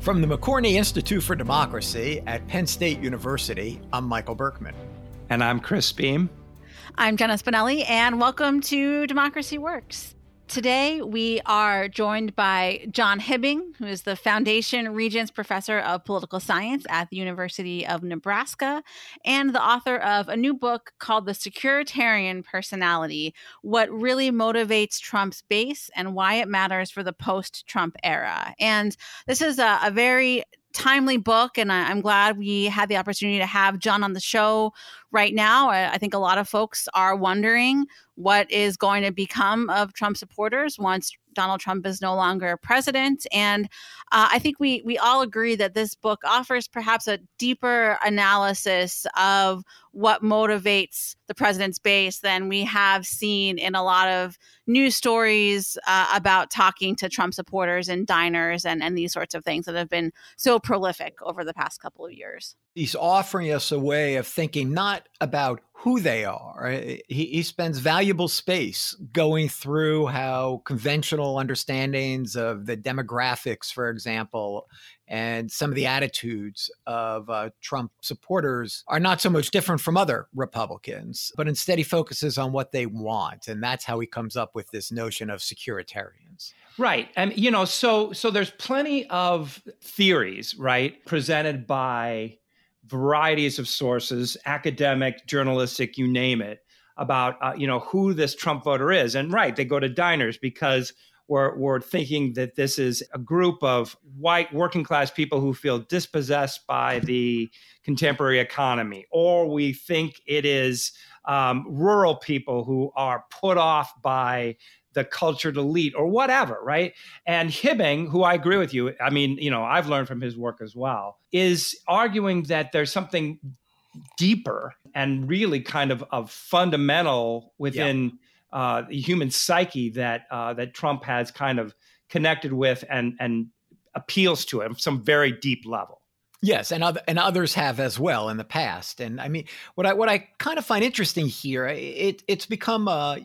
From the McCourtney Institute for Democracy at Penn State University, I'm Michael Berkman. And I'm Chris Beem. I'm Jenna Spinelli, and welcome to Democracy Works. Today, we are joined by John Hibbing, who is the Foundation Regents Professor of Political Science at the University of Nebraska and the author of a new book called The Securitarian Personality What Really Motivates Trump's Base and Why It Matters for the Post Trump Era. And this is a, a very timely book, and I, am glad we had the opportunity to have John on the show right now. I, I, think a lot of folks are wondering what is going to become of Trump supporters once Donald Trump is no longer president. And uh, I think we we all agree that this book offers perhaps a deeper analysis of what motivates the president's base than we have seen in a lot of news stories uh, about talking to Trump supporters in diners and, and these sorts of things that have been so prolific over the past couple of years. He's offering us a way of thinking not about who they are. He, he spends valuable space going through how conventional understandings of the demographics, for example, and some of the attitudes of uh, Trump supporters are not so much different from other Republicans, but instead he focuses on what they want. And that's how he comes up with this notion of securitarians. Right. And you know, so so there's plenty of theories, right, presented by varieties of sources, academic, journalistic, you name it, about uh, you know who this Trump voter is. And right, they go to diners because we're, we're thinking that this is a group of white working class people who feel dispossessed by the contemporary economy, or we think it is um, rural people who are put off by the cultured elite or whatever, right? And Hibbing, who I agree with you, I mean, you know, I've learned from his work as well, is arguing that there's something deeper and really kind of, of fundamental within yeah. Uh, the human psyche that uh, that Trump has kind of connected with and and appeals to at some very deep level. Yes, and other, and others have as well in the past. And I mean, what I what I kind of find interesting here, it it's become a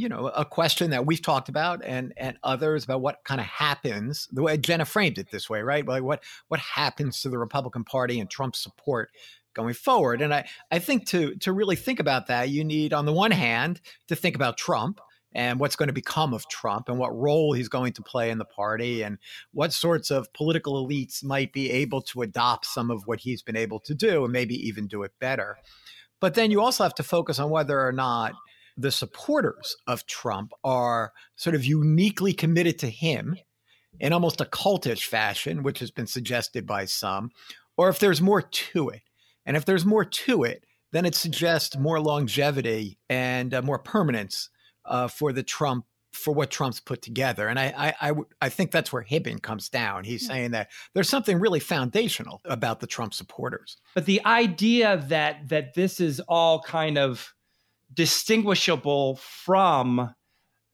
you know, a question that we've talked about and and others about what kind of happens. The way Jenna framed it this way, right? Like what what happens to the Republican Party and Trump's support going forward. And I I think to to really think about that, you need on the one hand to think about Trump and what's going to become of Trump and what role he's going to play in the party and what sorts of political elites might be able to adopt some of what he's been able to do and maybe even do it better. But then you also have to focus on whether or not the supporters of Trump are sort of uniquely committed to him in almost a cultish fashion, which has been suggested by some, or if there's more to it. And if there's more to it, then it suggests more longevity and uh, more permanence uh, for the Trump for what Trump's put together. And I, I, I, I think that's where Hibbing comes down. He's yeah. saying that there's something really foundational about the Trump supporters. But the idea that that this is all kind of distinguishable from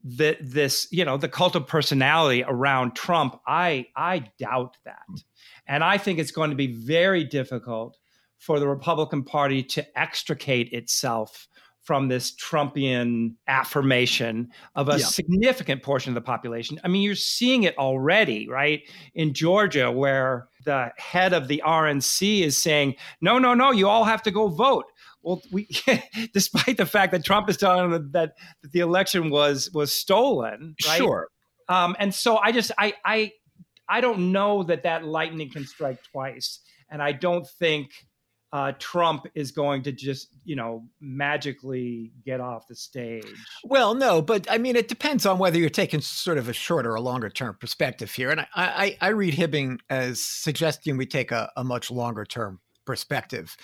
the, this, you know, the cult of personality around Trump, I I doubt that, and I think it's going to be very difficult for the Republican Party to extricate itself from this Trumpian affirmation of a yeah. significant portion of the population. I mean, you're seeing it already, right? In Georgia, where the head of the RNC is saying, no, no, no, you all have to go vote well, we, despite the fact that Trump is telling them that, that the election was was stolen, right? Sure. Um, and so I just I I I don't know that that lightning can strike twice, and I don't think uh, Trump is going to just, you know, magically get off the stage. Well, no, but I mean, it depends on whether you're taking sort of a shorter or longer term perspective here. And I, I, I read Hibbing as suggesting we take a, a much longer term perspective.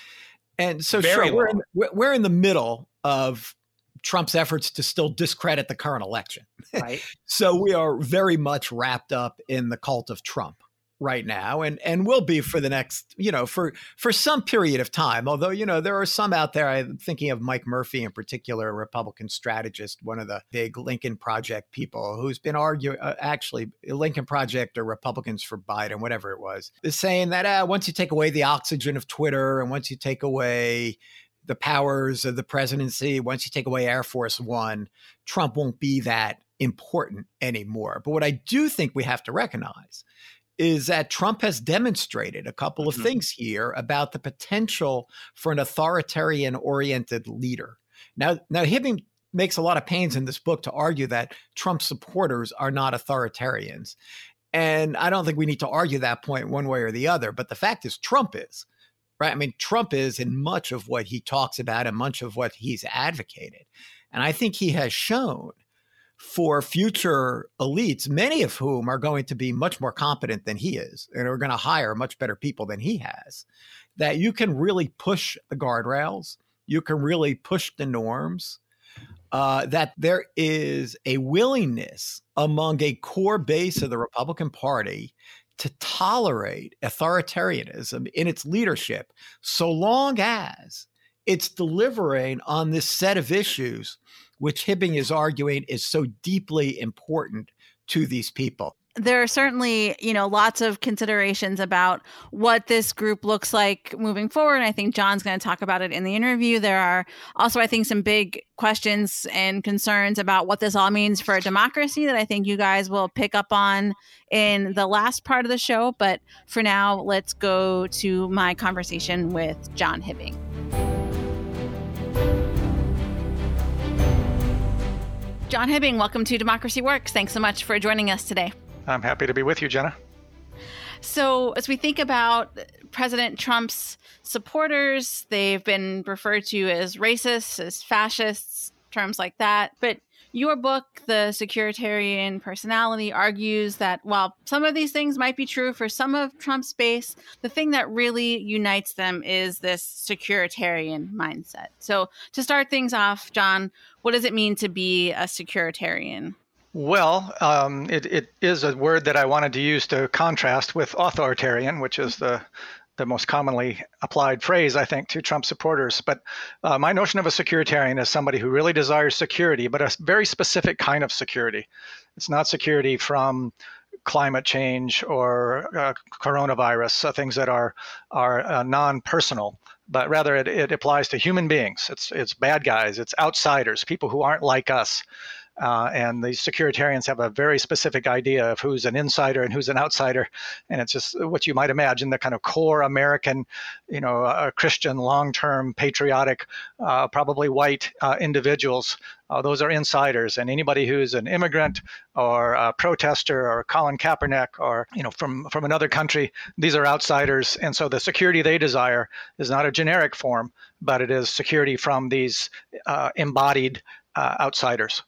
And so, Very sure, we're in, we're in the middle of Trump's efforts to still discredit the current election. Right. so we are very much wrapped up in the cult of Trump right now and and will be for the next you know for for some period of time. Although you know there are some out there i'm thinking of mike murphy in particular a republican strategist one of the big lincoln project people who's been arguing uh, actually lincoln project or republicans for biden whatever it was is saying that uh, once you take away the oxygen of twitter and once you take away the powers of the presidency once you take away air force one trump won't be that important anymore. But what i do think we have to recognize is that Trump has demonstrated a couple of mm-hmm. things here about the potential for an authoritarian oriented leader. Now, now Hibbing makes a lot of pains in this book to argue that Trump supporters are not authoritarians. And I don't think we need to argue that point one way or the other. But the fact is, Trump is, right? I mean, Trump is in much of what he talks about and much of what he's advocated. And I think he has shown for future elites, many of whom are going to be much more competent than he is and are going to hire much better people than he has, that you can really push the guardrails, you can really push the norms. Uh, that there is a willingness among a core base of the Republican Party to tolerate authoritarianism in its leadership so long as it's delivering on this set of issues which Hibbing is arguing is so deeply important to these people. There are certainly you know lots of considerations about what this group looks like moving forward. And i think john's going to talk about it in the interview. There are also i think some big questions and concerns about what this all means for a democracy that i think you guys will pick up on in the last part of the show. But for now let's go to my conversation with john hibbing John Hibbing, welcome to Democracy Works. Thanks so much for joining us today. I'm happy to be with you, Jenna. So, as we think about President Trump's supporters, they've been referred to as racists, as fascists, terms like that. But your book, The Securitarian Personality, argues that while some of these things might be true for some of Trump's base, the thing that really unites them is this securitarian mindset. So, to start things off, John, what does it mean to be a securitarian? Well, um, it, it is a word that I wanted to use to contrast with authoritarian, which is the the most commonly applied phrase, I think, to Trump supporters. But uh, my notion of a securitarian is somebody who really desires security, but a very specific kind of security. It's not security from climate change or uh, coronavirus, uh, things that are are uh, non-personal, but rather it, it applies to human beings. It's it's bad guys, it's outsiders, people who aren't like us. Uh, and the securitarians have a very specific idea of who's an insider and who's an outsider. And it's just what you might imagine the kind of core American, you know, uh, Christian, long term, patriotic, uh, probably white uh, individuals. Uh, those are insiders. And anybody who's an immigrant or a protester or Colin Kaepernick or, you know, from, from another country, these are outsiders. And so the security they desire is not a generic form, but it is security from these uh, embodied outsiders.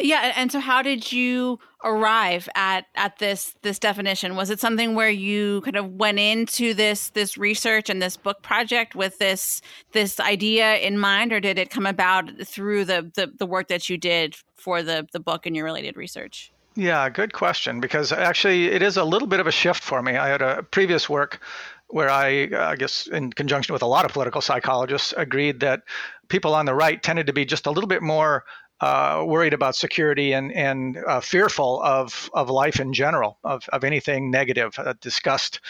Yeah, and so how did you arrive at at this this definition? Was it something where you kind of went into this this research and this book project with this this idea in mind, or did it come about through the the, the work that you did for the the book and your related research? Yeah, good question. Because actually, it is a little bit of a shift for me. I had a previous work where I, uh, I guess, in conjunction with a lot of political psychologists, agreed that people on the right tended to be just a little bit more uh, worried about security and and uh, fearful of of life in general, of of anything negative, uh, disgust,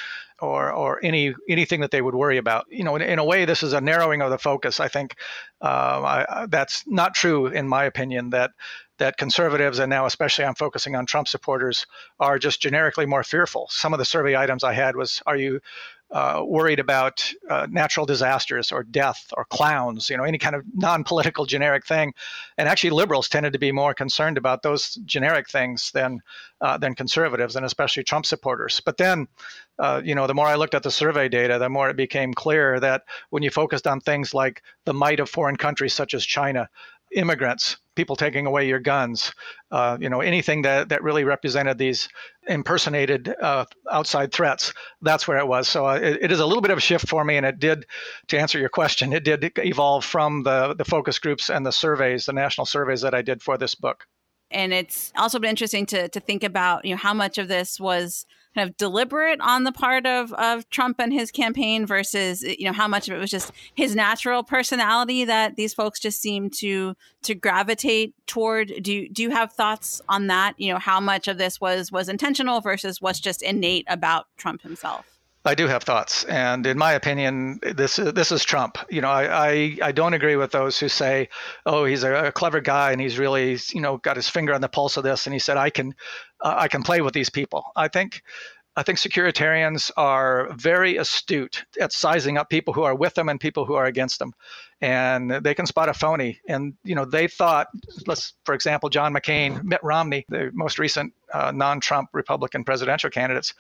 or or any anything that they would worry about. You know, in, in a way, this is a narrowing of the focus. I think uh, I, that's not true, in my opinion. That that conservatives and now especially I'm focusing on Trump supporters are just generically more fearful. Some of the survey items I had was, are you uh, worried about uh, natural disasters or death or clowns, you know, any kind of non-political generic thing. And actually, liberals tended to be more concerned about those generic things than uh, than conservatives, and especially Trump supporters. But then, uh, you know, the more I looked at the survey data, the more it became clear that when you focused on things like the might of foreign countries such as China, immigrants, people taking away your guns, uh, you know, anything that, that really represented these impersonated uh, outside threats. That's where it was. So uh, it, it is a little bit of a shift for me, and it did, to answer your question, it did evolve from the the focus groups and the surveys, the national surveys that I did for this book. And it's also been interesting to to think about, you know, how much of this was kind of deliberate on the part of of Trump and his campaign versus you know how much of it was just his natural personality that these folks just seem to to gravitate toward. Do do you have thoughts on that? You know how much of this was was intentional versus what's just innate about Trump himself? I do have thoughts, and in my opinion, this is this is Trump. You know, I, I, I don't agree with those who say, "Oh, he's a, a, clever guy and he's really you know got his finger on the pulse of this," and he said, "I can uh, I can play with these people." I think I think securitarians are very astute at sizing up people who are with them and people who are against them. And they can spot a phony. And, you know, they thought, let's, for example, John McCain, Mitt Romney, the most recent uh, non Trump Republican presidential candidates,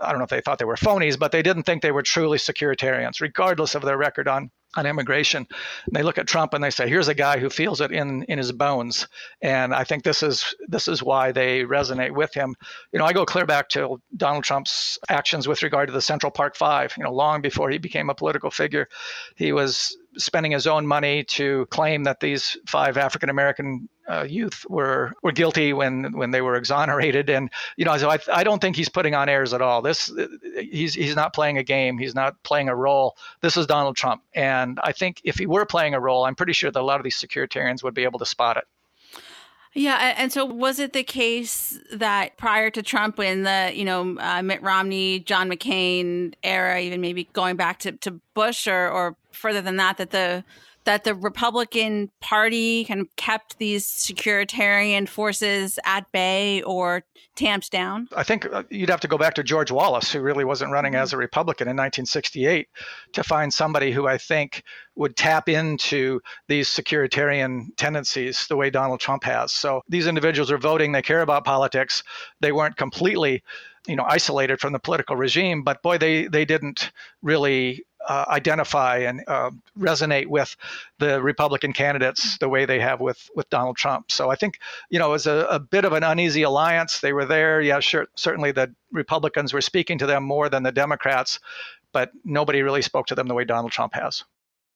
I don't know if they thought they were phonies, but they didn't think they were truly securitarians, regardless of their record on on immigration. And they look at Trump and they say, "Here's a guy who feels it in in his bones." And I think this is this is why they resonate with him. You know, I go clear back to Donald Trump's actions with regard to the Central Park Five. You know, long before he became a political figure, he was spending his own money to claim that these five African American uh, youth were were guilty when when they were exonerated. And you know, so I, I don't think he's putting on airs at all. This he's he's not playing a game. He's not playing a role. This is Donald Trump. And I think if he were playing a role, I'm pretty sure that a lot of these securitarians would be able to spot it. Yeah, and so was it the case that prior to Trump, in the you know uh, Mitt Romney, John McCain era, even maybe going back to, to Bush or or further than that, that the that the Republican Party kind of kept these securitarian forces at bay or tamped down? I think uh, you'd have to go back to George Wallace, who really wasn't running as a mm-hmm. Republican in 1968, to find somebody who I think would tap into these securitarian tendencies the way Donald Trump has. So these individuals are voting, they care about politics. They weren't completely you know isolated from the political regime but boy they they didn't really uh, identify and uh, resonate with the Republican candidates the way they have with with Donald Trump. So I think you know it was a, a bit of an uneasy alliance. They were there, yeah, sure, certainly the Republicans were speaking to them more than the Democrats, but nobody really spoke to them the way Donald Trump has.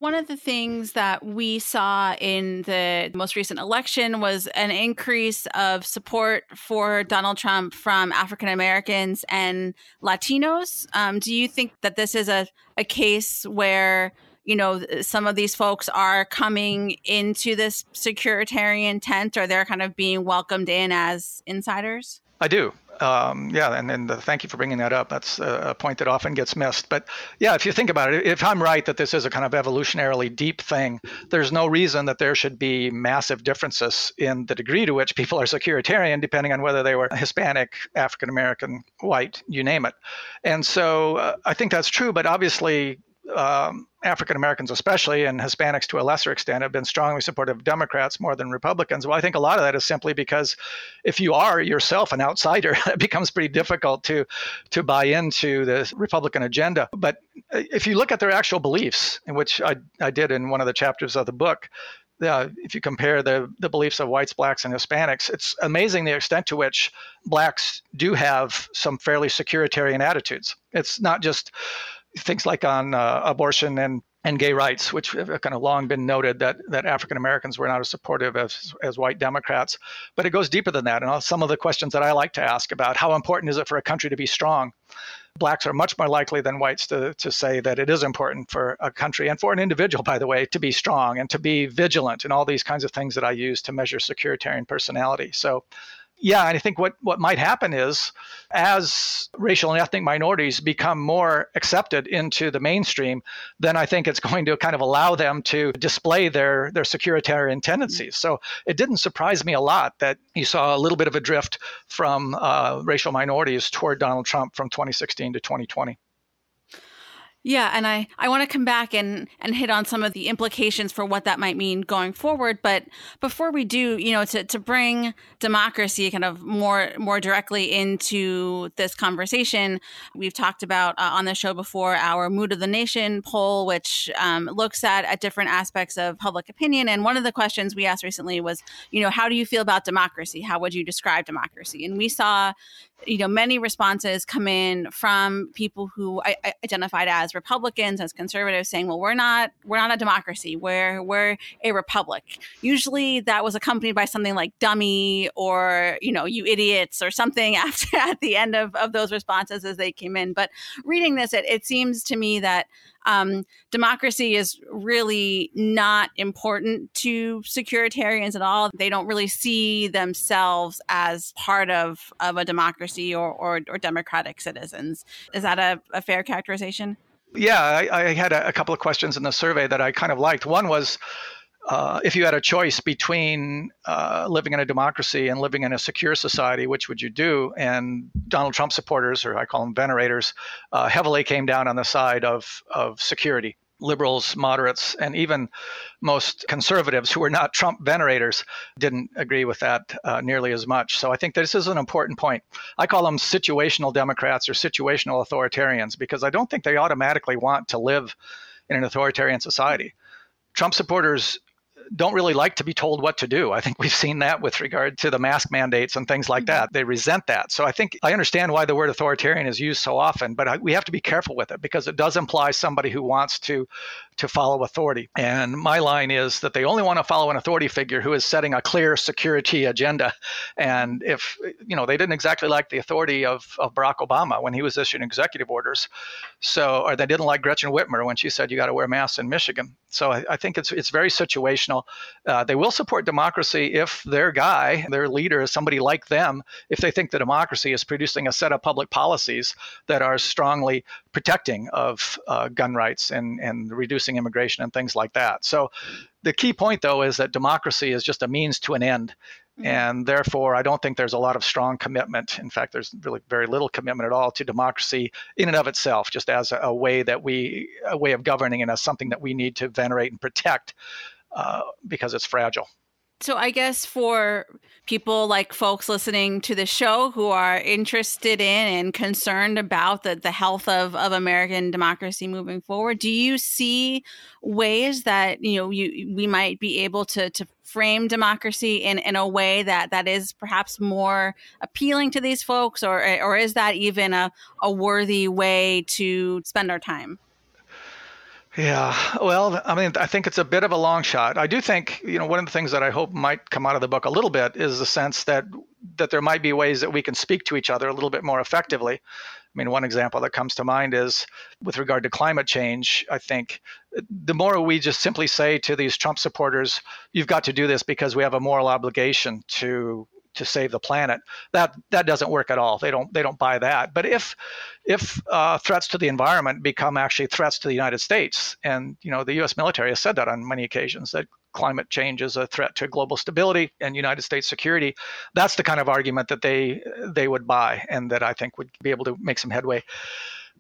One of the things that we saw in the most recent election was an increase of support for Donald Trump from African Americans and Latinos. Um, do you think that this is a, a case where you know some of these folks are coming into this securitarian tent or they're kind of being welcomed in as insiders? I do um, yeah, and, and uh, thank you for bringing that up. That's a point that often gets missed. But yeah, if you think about it, if I'm right that this is a kind of evolutionarily deep thing, there's no reason that there should be massive differences in the degree to which people are securitarian, depending on whether they were Hispanic, African American, white, you name it. And so uh, I think that's true. But obviously, um, African Americans, especially, and Hispanics to a lesser extent, have been strongly supportive of Democrats more than Republicans. Well, I think a lot of that is simply because if you are yourself an outsider, it becomes pretty difficult to to buy into the Republican agenda. But if you look at their actual beliefs, which I, I did in one of the chapters of the book, uh, if you compare the, the beliefs of whites, blacks, and Hispanics, it's amazing the extent to which blacks do have some fairly securitarian attitudes. It's not just things like on uh, abortion and and gay rights, which have kind of long been noted that that African Americans were not as supportive as as white Democrats. But it goes deeper than that. And some of the questions that I like to ask about how important is it for a country to be strong? Blacks are much more likely than whites to, to say that it is important for a country and for an individual, by the way, to be strong and to be vigilant and all these kinds of things that I use to measure securitarian personality. So yeah, and I think what, what might happen is as racial and ethnic minorities become more accepted into the mainstream, then I think it's going to kind of allow them to display their, their securitarian tendencies. So it didn't surprise me a lot that you saw a little bit of a drift from uh, racial minorities toward Donald Trump from 2016 to 2020. Yeah, and I, I want to come back and, and hit on some of the implications for what that might mean going forward. But before we do, you know, to, to bring democracy kind of more more directly into this conversation, we've talked about uh, on the show before our Mood of the Nation poll, which um, looks at at different aspects of public opinion. And one of the questions we asked recently was, you know, how do you feel about democracy? How would you describe democracy? And we saw you know many responses come in from people who I, I identified as republicans as conservatives saying well we're not we're not a democracy. We're we're a republic. Usually that was accompanied by something like dummy or you know you idiots or something after at the end of, of those responses as they came in. But reading this it, it seems to me that um, democracy is really not important to securitarians at all. They don't really see themselves as part of, of a democracy or, or, or democratic citizens. Is that a, a fair characterization? Yeah, I, I had a, a couple of questions in the survey that I kind of liked. One was, uh, if you had a choice between uh, living in a democracy and living in a secure society, which would you do? And Donald Trump supporters, or I call them venerators, uh, heavily came down on the side of, of security. Liberals, moderates, and even most conservatives who were not Trump venerators didn't agree with that uh, nearly as much. So I think this is an important point. I call them situational Democrats or situational authoritarians because I don't think they automatically want to live in an authoritarian society. Trump supporters don't really like to be told what to do. I think we've seen that with regard to the mask mandates and things like mm-hmm. that. They resent that. So I think I understand why the word authoritarian is used so often, but I, we have to be careful with it because it does imply somebody who wants to to follow authority. And my line is that they only want to follow an authority figure who is setting a clear security agenda. And if, you know, they didn't exactly like the authority of, of Barack Obama when he was issuing executive orders. So, or they didn't like Gretchen Whitmer when she said you got to wear masks in Michigan. So I, I think it's it's very situational. Uh, they will support democracy if their guy, their leader, is somebody like them. If they think the democracy is producing a set of public policies that are strongly protecting of uh, gun rights and and reducing immigration and things like that. So the key point, though, is that democracy is just a means to an end. Mm-hmm. And therefore, I don't think there's a lot of strong commitment. In fact, there's really very little commitment at all to democracy in and of itself, just as a, a way that we, a way of governing and as something that we need to venerate and protect uh, because it's fragile. So I guess for people like folks listening to the show who are interested in and concerned about the, the health of, of American democracy moving forward, do you see ways that you know you we might be able to to frame democracy in, in a way that, that is perhaps more appealing to these folks or or is that even a, a worthy way to spend our time? Yeah, well, I mean, I think it's a bit of a long shot. I do think, you know, one of the things that I hope might come out of the book a little bit is the sense that that there might be ways that we can speak to each other a little bit more effectively. I mean, one example that comes to mind is with regard to climate change. I think the more we just simply say to these Trump supporters, "You've got to do this because we have a moral obligation to to save the planet. That that doesn't work at all. They don't they don't buy that. But if if uh, threats to the environment become actually threats to the United States, and you know the U.S. military has said that on many occasions that climate change is a threat to global stability and United States security, that's the kind of argument that they they would buy, and that I think would be able to make some headway.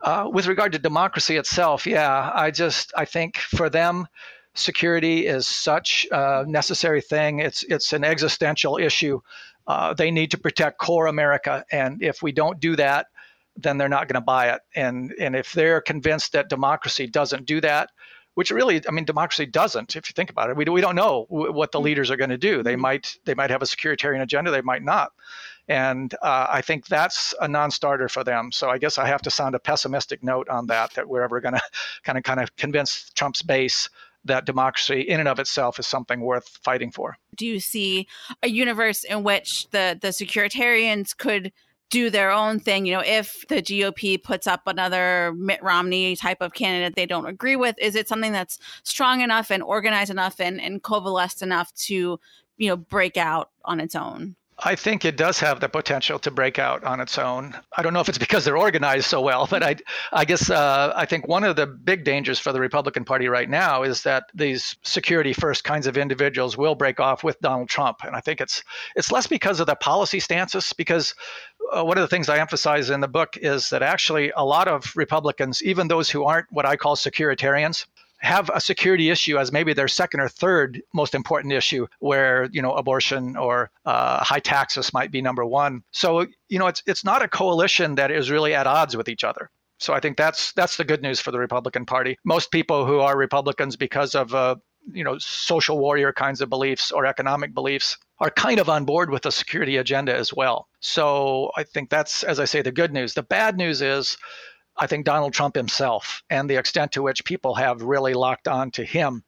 Uh, with regard to democracy itself, yeah, I just I think for them security is such a necessary thing. It's it's an existential issue uh, they need to protect core America, and if we don't do that, then they're not going to buy it. And and if they're convinced that democracy doesn't do that, which really, I mean, democracy doesn't. If you think about it, we we don't know what the mm-hmm. leaders are going to do. They mm-hmm. might they might have a securitarian agenda, they might not. And uh, I think that's a non-starter for them. So I guess I have to sound a pessimistic note on that. That we're ever going to kind of kind of convince Trump's base that democracy in and of itself is something worth fighting for. Do you see a universe in which the the securitarians could do their own thing. You know, if the GOP puts up another Mitt Romney type of candidate they don't agree with, is it something that's strong enough and organized enough and, and coalesced enough to, you know, break out on its own? I think it does have the potential to break out on its own. I don't know if it's because they're organized so well, but I, I guess uh, I think one of the big dangers for the Republican Party right now is that these security first kinds of individuals will break off with Donald Trump, and I think it's it's less because of the policy stances, because uh, one of the things I emphasize in the book is that actually a lot of Republicans, even those who aren't what I call securitarians, have a security issue as maybe their second or third most important issue, where you know abortion or uh, high taxes might be number one. So you know it's it's not a coalition that is really at odds with each other. So I think that's that's the good news for the Republican Party. Most people who are Republicans because of uh, you know social warrior kinds of beliefs or economic beliefs are kind of on board with the security agenda as well. So I think that's as I say the good news. The bad news is I think Donald Trump himself and the extent to which people have really locked on to him.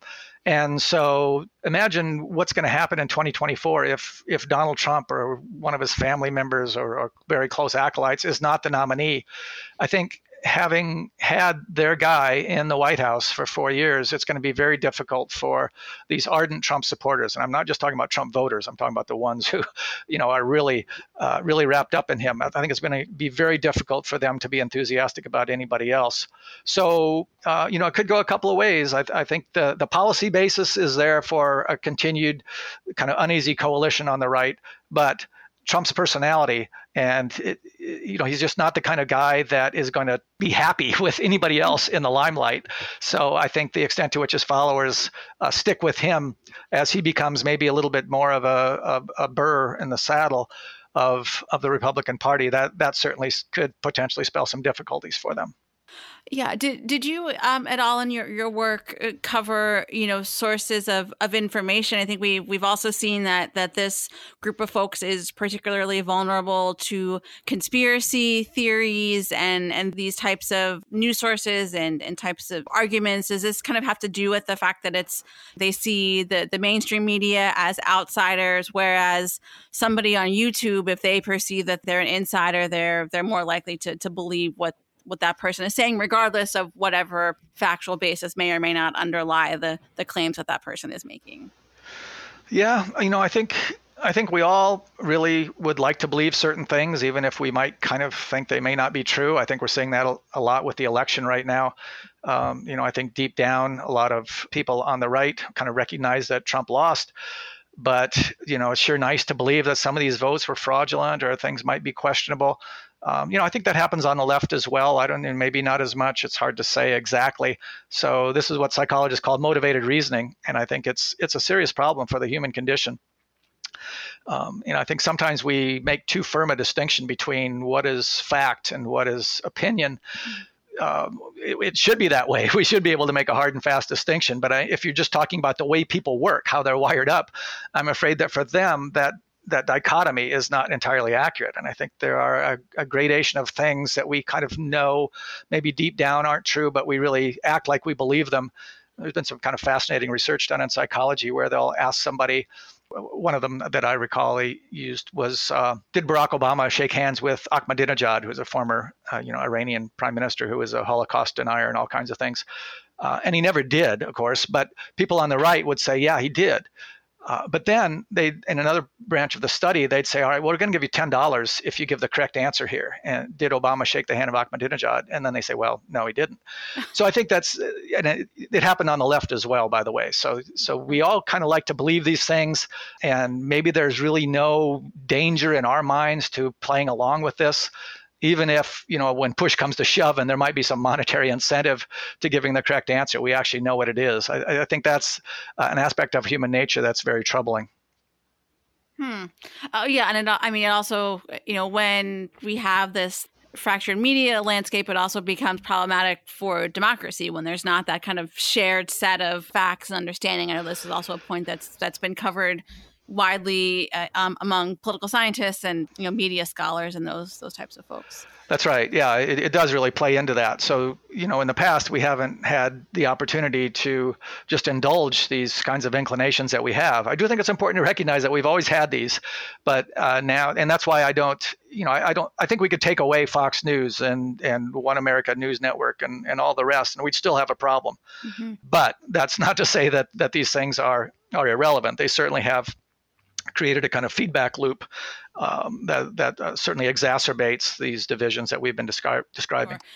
And so imagine what's going to happen in 2024 if if Donald Trump or one of his family members or, or, very close acolytes is not the nominee. I think having had their guy in the White House for four years, it's going to be very difficult for these ardent Trump supporters. And I'm not just talking about Trump voters. I'm talking about the ones who, you know, are really, uh, really wrapped up in him. I think it's going to be very difficult for them to be enthusiastic about anybody else. So, uh, you know, it could go a couple of ways. I, I think the the policy basis is there for a continued kind of uneasy coalition on the right, but Trump's personality, and it, you know he's just not the kind of guy that is going to be happy with anybody else in the limelight. So I think the extent to which his followers uh, stick with him as he becomes maybe a little bit more of a, a, a burr in the saddle of of the Republican Party, that that certainly could potentially spell some difficulties for them. Yeah. Did did you um, at all in your, your work uh, cover you know sources of, of information? I think we we've also seen that that this group of folks is particularly vulnerable to conspiracy theories and and these types of news sources and and types of arguments. Does this kind of have to do with the fact that it's they see the the mainstream media as outsiders, whereas somebody on YouTube, if they perceive that they're an insider, they're they're more likely to to believe what what that person is saying, regardless of whatever factual basis may or may not underlie the the claims that that person is making. Yeah, you know, I think I think we all really would like to believe certain things, even if we might kind of think they may not be true. I think we're seeing that a lot with the election right now. Um, you know, I think deep down, a lot of people on the right kind of recognize that Trump lost. But you know, it's sure nice to believe that some of these votes were fraudulent or things might be questionable. Um, you know, I think that happens on the left as well. I don't, and maybe not as much. It's hard to say exactly. So this is what psychologists call motivated reasoning, and I think it's it's a serious problem for the human condition. Um, you know, I think sometimes we make too firm a distinction between what is fact and what is opinion. Um, it, it, should be that way. We should be able to make a hard and fast distinction. But I, if you're just talking about the way people work, how they're wired up, I'm afraid that for them that that dichotomy is not entirely accurate. And I think there are a, a, gradation of things that we kind of know maybe deep down aren't true, but we really act like we believe them. There's been some kind of fascinating research done in psychology where they'll ask somebody. One of them that I recall he used was uh, Did Barack Obama shake hands with Ahmadinejad, who was a former, uh, you know, Iranian prime minister who was a Holocaust denier and all kinds of things? Uh, and he never did, of course. But people on the right would say, yeah, he did. Uh, but then they, in another branch of the study, they'd say, "All right, well, we're going to give you ten dollars if you give the correct answer here." And did Obama shake the hand of Ahmadinejad? And then they say, "Well, no, he didn't." so I think that's, uh, and it, it, happened on the left as well, by the way. So, so we all kind of like to believe these things, and maybe there's really no danger in our minds to playing along with this even if you know when push comes to shove and there might be some monetary incentive to giving the correct answer we actually know what it is. I, I think that's uh, an aspect of human nature that's very troubling. Hmm. Oh yeah and it, i mean it also you know when we have this fractured media landscape it also becomes problematic for democracy when there's not that kind of shared set of facts and understanding. I know this is also a point that's that's been covered widely uh, um, among political scientists and you know media scholars and those those types of folks. That's right. Yeah, it, it, does really play into that. So you know, in the past, we haven't had the opportunity to just indulge these kinds of inclinations that we have. I do think it's important to recognize that we've always had these, but uh, now, and that's why I don't. You know, I, I, don't. I think we could take away Fox News and and One America News Network and and all the rest, and we'd still have a problem. Mm-hmm. But that's not to say that that these things are are irrelevant. They certainly have created a kind of feedback loop um, that, that uh, certainly exacerbates these divisions that we've been descri- describing. Sure.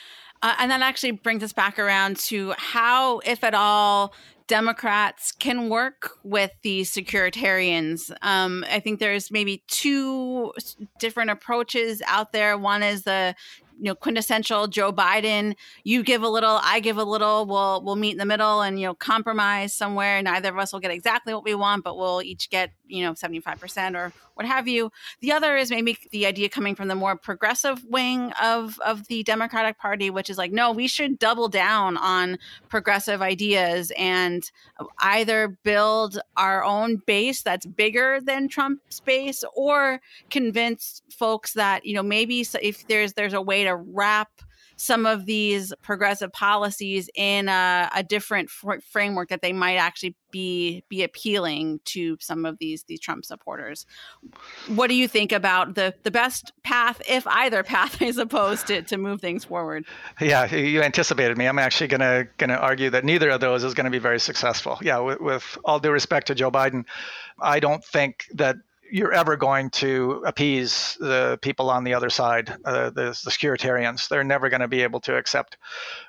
Uh, and that actually brings us back around to how, if at all, Democrats can work with these securitarians. Um, I think there's maybe two different approaches out there. One is the you know quintessential Joe Biden. You give a little, I give a little. We'll we'll meet in the middle and you know compromise somewhere. Neither of us will get exactly what we want, but we'll each get you know seventy five percent or what have you. The other is maybe the idea coming from the more progressive wing of of the Democratic Party, which is like, no, we should double down on progressive ideas and either build our own base that's bigger than Trump's base, or convince folks that you know maybe if there's there's a way to to wrap some of these progressive policies in a, a different fr- framework that they might actually be be appealing to some of these these Trump supporters. What do you think about the the best path, if either path, I suppose, to, to move things forward? Yeah, you anticipated me. I'm actually gonna gonna argue that neither of those is going to be very successful. Yeah, with, with all due respect to Joe Biden, I don't think that you're ever going to appease the people on the other side, uh, the, the securitarians. They're never going to be able to accept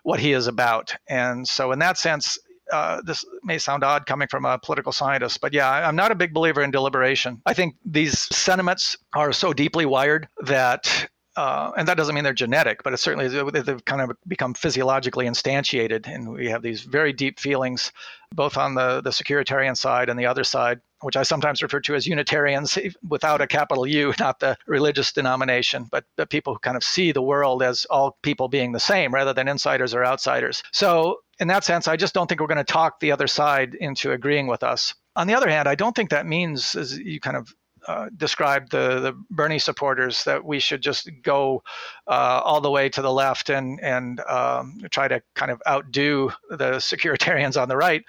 what he is about. And so, in that sense, uh, this may sound odd coming from a political scientist, but yeah, I'm not a big believer in deliberation. I think these sentiments are so deeply wired that uh, and that doesn't mean they're genetic, but it certainly they've kind of become physiologically instantiated, and we have these very deep feelings, both on the the securitarian side and the other side, which I sometimes refer to as Unitarians, without a capital U, not the religious denomination, but the people who kind of see the world as all people being the same, rather than insiders or outsiders. So, in that sense, I just don't think we're going to talk the other side into agreeing with us. On the other hand, I don't think that means, as you kind of uh, described the, the Bernie supporters that we should just go uh, all the way to the left and and um, try to kind of outdo the securitarians on the right.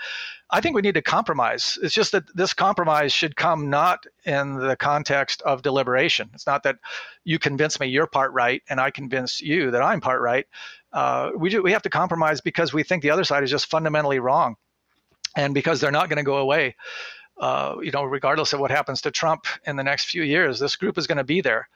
I think we need to compromise. It's just that this compromise should come not in the context of deliberation. It's not that you convince me you're part right and I convince you that I'm part right. Uh, we do, we have to compromise because we think the other side is just fundamentally wrong, and because they're not going to go away uh, you know, regardless of what happens to Trump in the next few years, this group is going to be there.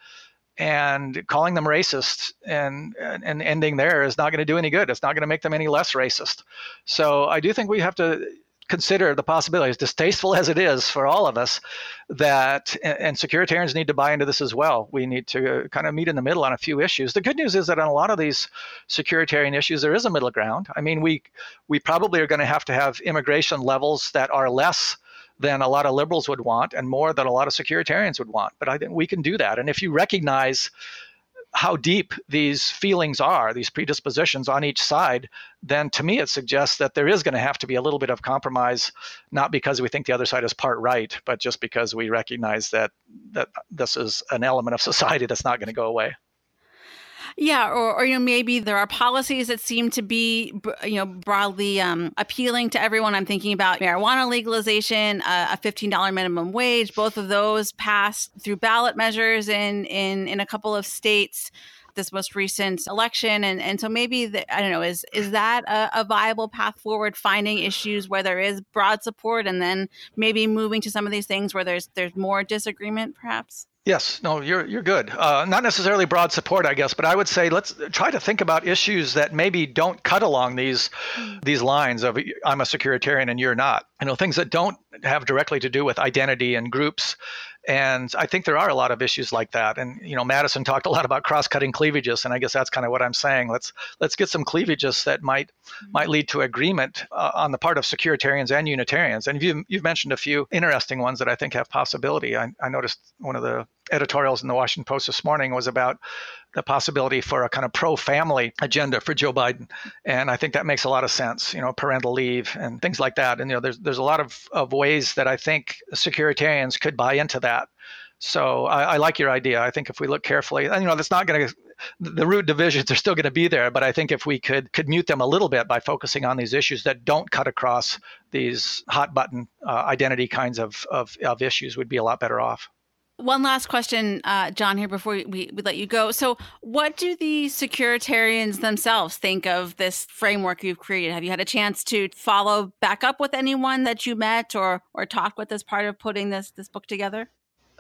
And calling them racist and, and, ending there is not going to do any good. It's not going to make them any less racist. So I do think we have to consider the possibility, as distasteful as it is for all of us, that and securitarians need to buy into this as well. We need to kind of meet in the middle on a few issues. The good news is that on a lot of these securitarian issues, there is a middle ground. I mean, we we probably are going to have to have immigration levels that are less than a lot of liberals would want and more than a lot of securitarians would want. But I think we can do that. And if you recognize how deep these feelings are, these predispositions on each side, then to me it suggests that there is going to have to be a little bit of compromise, not because we think the other side is part right, but just because we recognize that that this is an element of society that's not going to go away. Yeah, or, or you know maybe there are policies that seem to be you know broadly um, appealing to everyone. I'm thinking about marijuana legalization, uh, a $15 minimum wage. Both of those passed through ballot measures in in in a couple of states this most recent election and and so maybe the, i don't know is is that a, a, viable path forward finding issues where there is broad support and then maybe moving to some of these things where there's there's more disagreement perhaps Yes, no, you're you're good. Uh, not necessarily broad support, I guess, but I would say let's try to think about issues that maybe don't cut along these these lines of I'm a securitarian and you're not. You know, things that don't have directly to do with identity and groups and I think there are a lot of issues like that. And you know, Madison talked a lot about cross-cutting cleavages, and I guess that's kind of what I'm saying. Let's let's get some cleavages that might might lead to agreement uh, on the part of securitarians and Unitarians. And you've you've mentioned a few interesting ones that I think have possibility. I, I noticed one of the editorials in the Washington Post this morning was about the possibility for a kind of pro-family agenda for Joe Biden, and I think that makes a lot of sense. You know, parental leave and things like that. And you know, there's there's a lot of, of ways that I think securitarians could buy into that. So I, I like your idea. I think if we look carefully, you know, that's not going to the root divisions are still going to be there, but I think if we could could mute them a little bit by focusing on these issues that don't cut across these hot button uh, identity kinds of, of of issues, we'd be a lot better off. One last question, uh, John, here before we, we let you go. So, what do the securitarians themselves think of this framework you've created? Have you had a chance to follow back up with anyone that you met or or talk with as part of putting this this book together?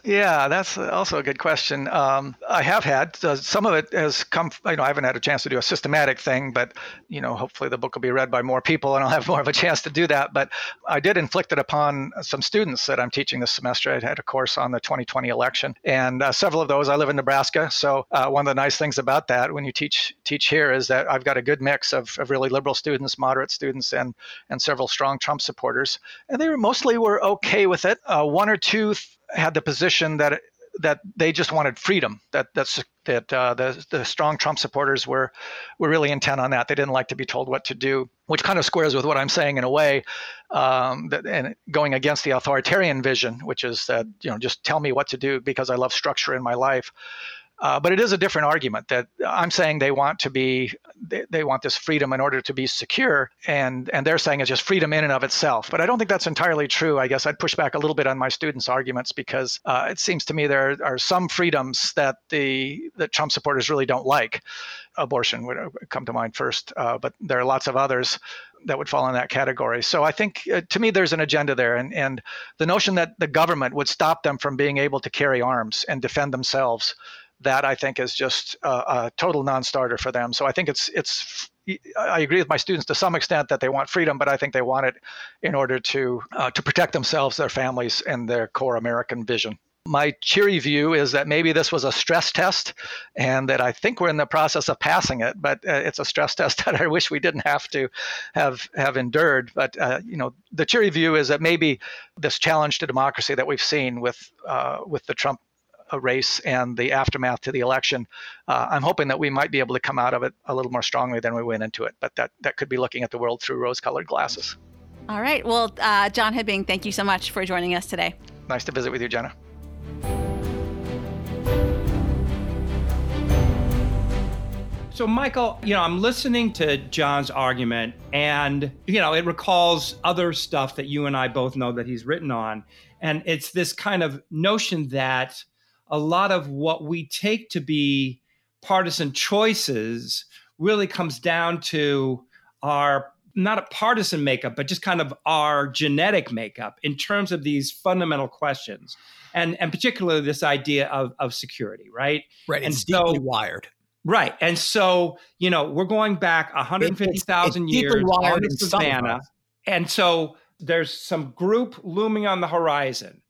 Yeah, that's also a good question. Um, I have had uh, some of it has come. You know, I haven't had a chance to do a systematic thing, but you know, hopefully the book will be read by more people, and I'll have more of a chance to do that. But I did inflict it upon some students that I'm teaching this semester. I had a course on the 2020 election, and uh, several of those. I live in Nebraska, so uh, one of the nice things about that when you teach teach here is that I've got a good mix of, of really liberal students, moderate students, and and several strong Trump supporters, and they were mostly were okay with it. Uh, one or two. Th- had the position that that they just wanted freedom. That that's that uh, the the strong Trump supporters were were really intent on that. They didn't like to be told what to do, which kind of squares with what I'm saying in a way, um, that, and going against the authoritarian vision, which is that you know just tell me what to do because I love structure in my life. Uh, but it is a different argument that I'm saying they want to be, they, they, want this freedom in order to be secure, and and they're saying it's just freedom in and of itself. But I don't think that's entirely true. I guess I'd push back a little bit on my students' arguments because uh, it seems to me there are some freedoms that the that Trump supporters really don't like. Abortion would come to mind first, uh, but there are lots of others that would fall in that category. So I think uh, to me there's an agenda there, and and the notion that the government would stop them from being able to carry arms and defend themselves that I think is just a, a total non-starter for them. So I think it's it's I agree with my students to some extent that they want freedom, but I think they want it in order to uh, to protect themselves, their families, and their core American vision. My cheery view is that maybe this was a stress test, and that I think we're in the process of passing it. But uh, it's a stress test that I wish we didn't have to have have endured. But uh, you know, the cheery view is that maybe this challenge to democracy that we've seen with uh, with the Trump race and the aftermath to the election, uh, I'm hoping that we might be able to come out of it a little more strongly than we went into it. But that, that could be looking at the world through rose colored glasses. All right. Well, uh, John Hibbing, thank you so much for joining us today. Nice to visit with you, Jenna. So, Michael, you know, I'm listening to John's argument, and, you know, it recalls other stuff that you and I both know that he's written on. And it's this kind of notion that a lot of what we take to be partisan choices really comes down to our not a partisan makeup, but just kind of our genetic makeup in terms of these fundamental questions. And, and particularly this idea of, of security, right? Right. And it's so, deeply wired. Right. And so, you know, we're going back 150,000 years on the savannah. And so there's some group looming on the horizon.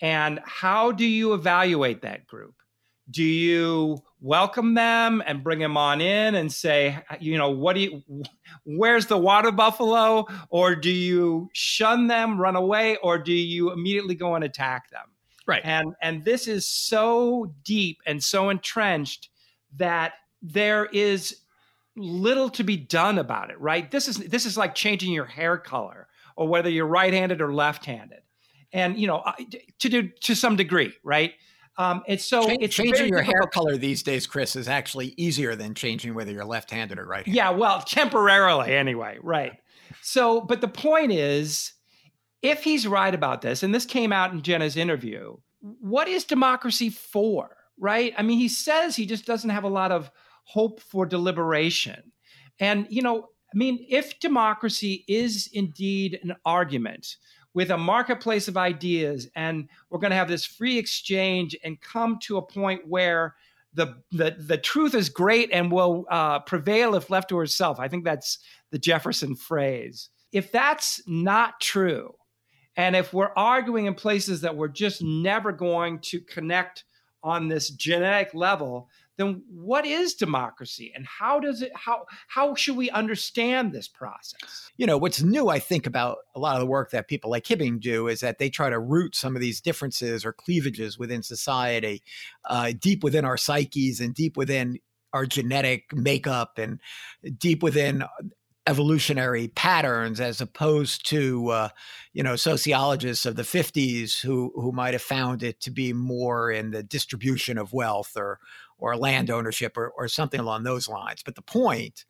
And how do you evaluate that group? Do you welcome them and bring them on in and say, you know, what do you, where's the water buffalo? Or do you shun them, run away, or do you immediately go and attack them? Right. And and this is so deep and so entrenched that there is little to be done about it, right? This is this is like changing your hair color or whether you're right-handed or left-handed, and you know to do to some degree, right? Um, it's so Change, it's changing your hair color these days, Chris, is actually easier than changing whether you're left-handed or right-handed. Yeah, well, temporarily anyway, right? So, but the point is, if he's right about this, and this came out in Jenna's interview, what is democracy for? Right? I mean, he says he just doesn't have a lot of hope for deliberation, and you know, I mean, if democracy is indeed an argument with a marketplace of ideas, and we're going to have this free exchange and come to a point where the the, the truth is great and will uh, prevail if left to herself. I think that's the Jefferson phrase. If that's not true, and if we're arguing in places that we're just never going to connect on this genetic level, then what is democracy? And how does it how how should we understand this process? You know what's new i think about a lot of the work that people like hibbing do is that they try to root some of these differences or cleavages within society uh, deep within our psyches and deep within our genetic makeup and deep within evolutionary patterns as opposed to uh, you know sociologists of the 50s who who might have found it to be more in the distribution of wealth or or land ownership or, or something along those lines. But the point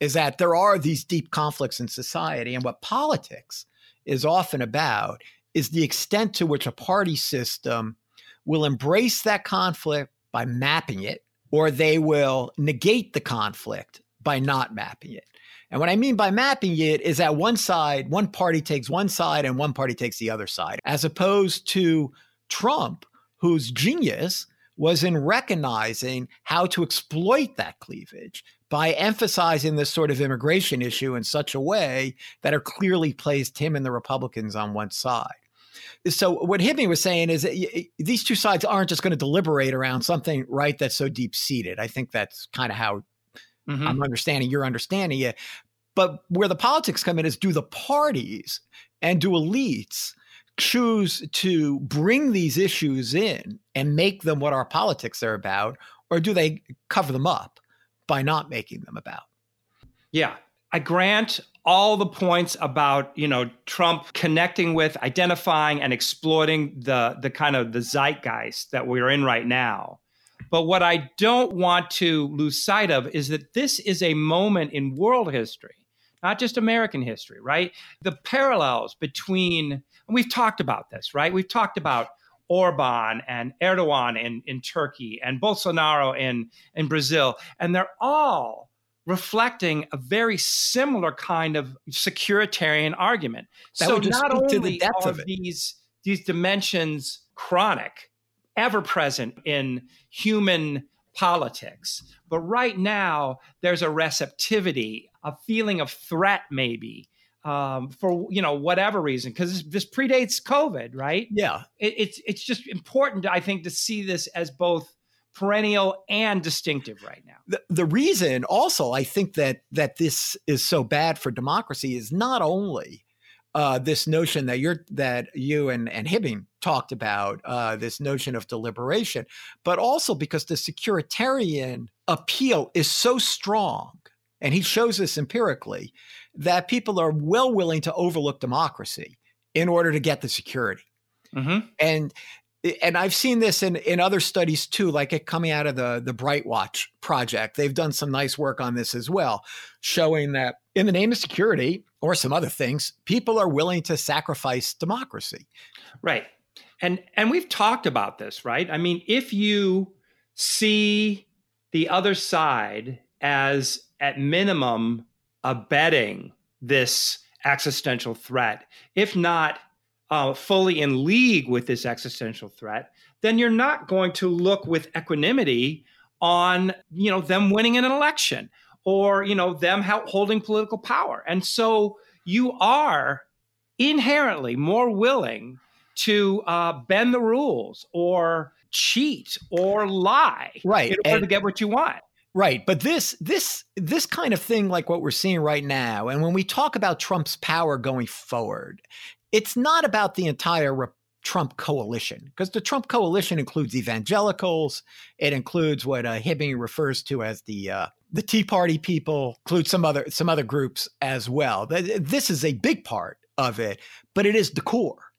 is that there are these deep conflicts in society. And what politics is often about is the extent to which a party system will embrace that conflict by mapping it, or they will negate the conflict by not mapping it. And what I mean by mapping it is that one side, one party takes one side and one party takes the other side, as opposed to Trump, whose genius was in recognizing how to exploit that cleavage by emphasizing this sort of immigration issue in such a way that it clearly placed him and the Republicans on one side. So what Hibbing was saying is that these two sides aren't just going to deliberate around something right that's so deep seated. I think that's kind of how mm-hmm. I'm understanding you're understanding it. But where the politics come in is do the parties and do elites choose to bring these issues in and make them what our politics are about, or do they cover them up by not making them about? Yeah, I grant all the points about you know Trump connecting with, identifying, and exploiting the the kind of the zeitgeist that we're in right now. But what I don't want to lose sight of is that this is a moment in world history, not just American history, right? The parallels between, and we've talked about this, right? We've talked about Orban and Erdogan in, in Turkey and Bolsonaro in, in Brazil, and they're all reflecting a very similar kind of securitarian argument. That so not only the depth are of these these dimensions chronic, ever present in human politics, but right now there's a receptivity, a feeling of threat, maybe. Um, for you know whatever reason, because this, this predates COVID, right? Yeah. It, it's it's just important, I think, to see this as both perennial and distinctive right now. The, the reason also I think that that this is so bad for democracy is not only uh, this notion that you're that you and, and Hibbing talked about, uh, this notion of deliberation, but also because the securitarian appeal is so strong, and he shows this empirically, that people are well willing to overlook democracy in order to get the security. Mm-hmm. And and I've seen this in, in other studies too, like it coming out of the, the Bright Watch project. They've done some nice work on this as well, showing that in the name of security or some other things, people are willing to sacrifice democracy. Right. And and we've talked about this, right? I mean, if you see the other side as at minimum abetting this existential threat, if not uh, fully in league with this existential threat, then you're not going to look with equanimity on you know them winning an election or you know them holding political power, and so you are inherently more willing to uh, bend the rules or cheat or lie right in order and, to get what you want. Right but this this this kind of thing like what we're seeing right now and when we talk about trump's power going forward it's not about the entire Re- Trump coalition because the Trump coalition includes evangelicals. It includes what uh, Hibbing refers to as the uh, the Tea Party people. Includes some other some other groups as well. This is a big part of it, but it is the core.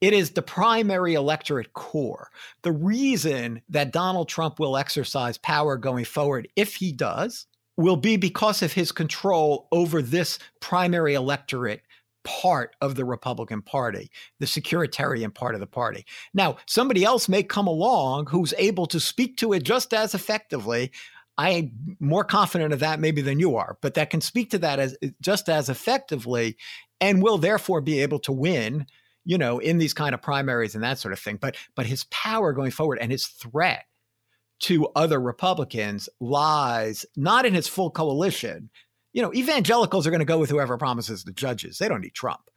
It is the primary electorate core. The reason that Donald Trump will exercise power going forward, if he does, will be because of his control over this primary electorate part of the Republican Party, the securitarian part of the party. Now, somebody else may come along who's able to speak to it just as effectively. I'm more confident of that maybe than you are, but that can speak to that as eh, just as effectively and will therefore be able to win, you know, in these kind of primaries and that sort of thing. But but his power going forward and his threat to other Republicans lies not in his full coalition, you know, evangelicals are going to go with whoever promises the judges. They don't need Trump.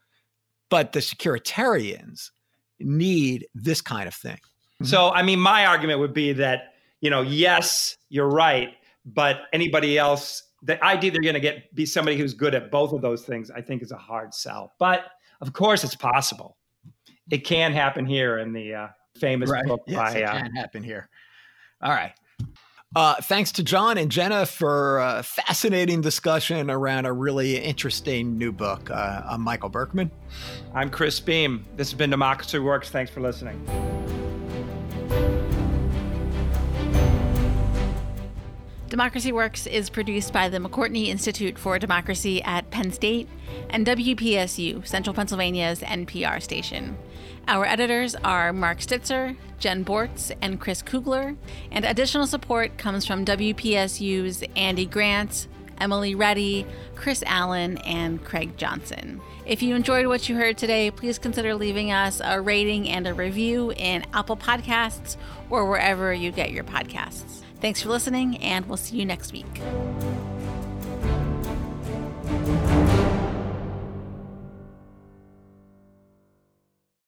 But the securitarians need this kind of thing. So, I mean, my argument would be that, you know, yes, you're right, but anybody else, the idea they're going to get be somebody who's good at both of those things, I think is a hard sell. But of course, it's possible. It can happen here in the uh, famous right. book yes, by. It uh, can happen here. All right. Uh, thanks to John and Jenna for a fascinating discussion around a really interesting new book. Uh, I'm Michael Berkman. I'm Chris Beem. This has been Democracy Works. Thanks for listening. Democracy Works is produced by the McCourtney Institute for Democracy at Penn State and WPSU, Central Pennsylvania's NPR station. Our editors are Mark Stitzer, Jen Bortz, and Chris Kugler, and additional support comes from WPSU's Andy Grant, Emily Reddy, Chris Allen, and Craig Johnson. If you enjoyed what you heard today, please consider leaving us a rating and a review in Apple Podcasts or wherever you get your podcasts. Thanks for listening, and we'll see you next week.